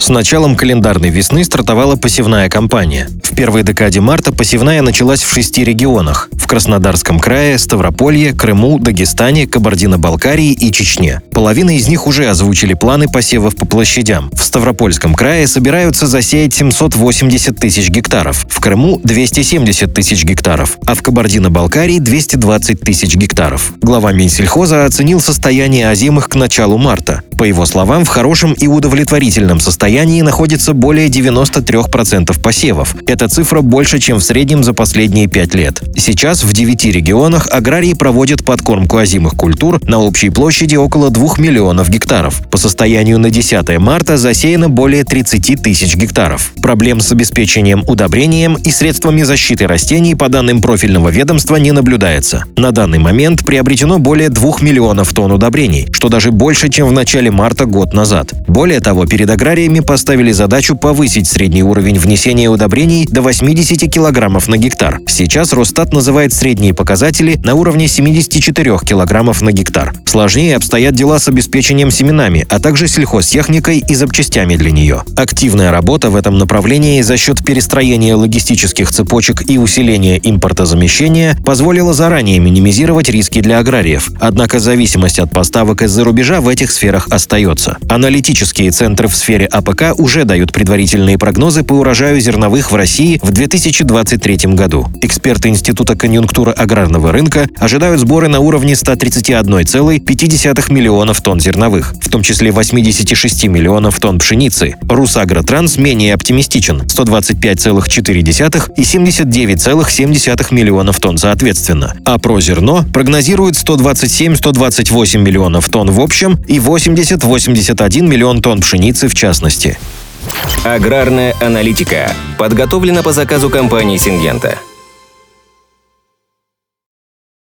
С началом календарной весны стартовала посевная кампания. В первой декаде марта посевная началась в шести регионах – в Краснодарском крае, Ставрополье, Крыму, Дагестане, Кабардино-Балкарии и Чечне. Половина из них уже озвучили планы посевов по площадям. В Ставропольском крае собираются засеять 780 тысяч гектаров, в Крыму – 270 тысяч гектаров, а в Кабардино-Балкарии – 220 тысяч гектаров. Глава Минсельхоза оценил состояние озимых к началу марта. По его словам, в хорошем и удовлетворительном состоянии находится более 93% посевов. Эта цифра больше, чем в среднем за последние пять лет. Сейчас в 9 регионах аграрии проводят подкормку озимых культур на общей площади около 2 миллионов гектаров. По состоянию на 10 марта засеяно более 30 тысяч гектаров. Проблем с обеспечением удобрением и средствами защиты растений по данным профильного ведомства не наблюдается. На данный момент приобретено более 2 миллионов тонн удобрений, что даже больше, чем в начале марта год назад. Более того, перед аграриями поставили задачу повысить средний уровень внесения удобрений до 80 килограммов на гектар. Сейчас Росстат называет средние показатели на уровне 74 килограммов на гектар. Сложнее обстоят дела с обеспечением семенами, а также сельхозтехникой и запчастями для нее. Активная работа в этом направлении за счет перестроения логистических цепочек и усиления импортозамещения позволила заранее минимизировать риски для аграриев. Однако зависимость от поставок из-за рубежа в этих сферах остается. Аналитические центры в сфере АПК уже дают предварительные прогнозы по урожаю зерновых в России в 2023 году. Эксперты Института конъюнктуры аграрного рынка ожидают сборы на уровне 131,5 миллионов тонн зерновых, в том числе 86 миллионов тонн пшеницы. Русагротранс менее оптимистичен – 125,4 и 79,7 миллионов тонн соответственно. А «ПроЗерно» прогнозирует 127-128 миллионов тонн в общем и 80 70-81 миллион тонн пшеницы в частности. Аграрная аналитика подготовлена по заказу компании «Сингента».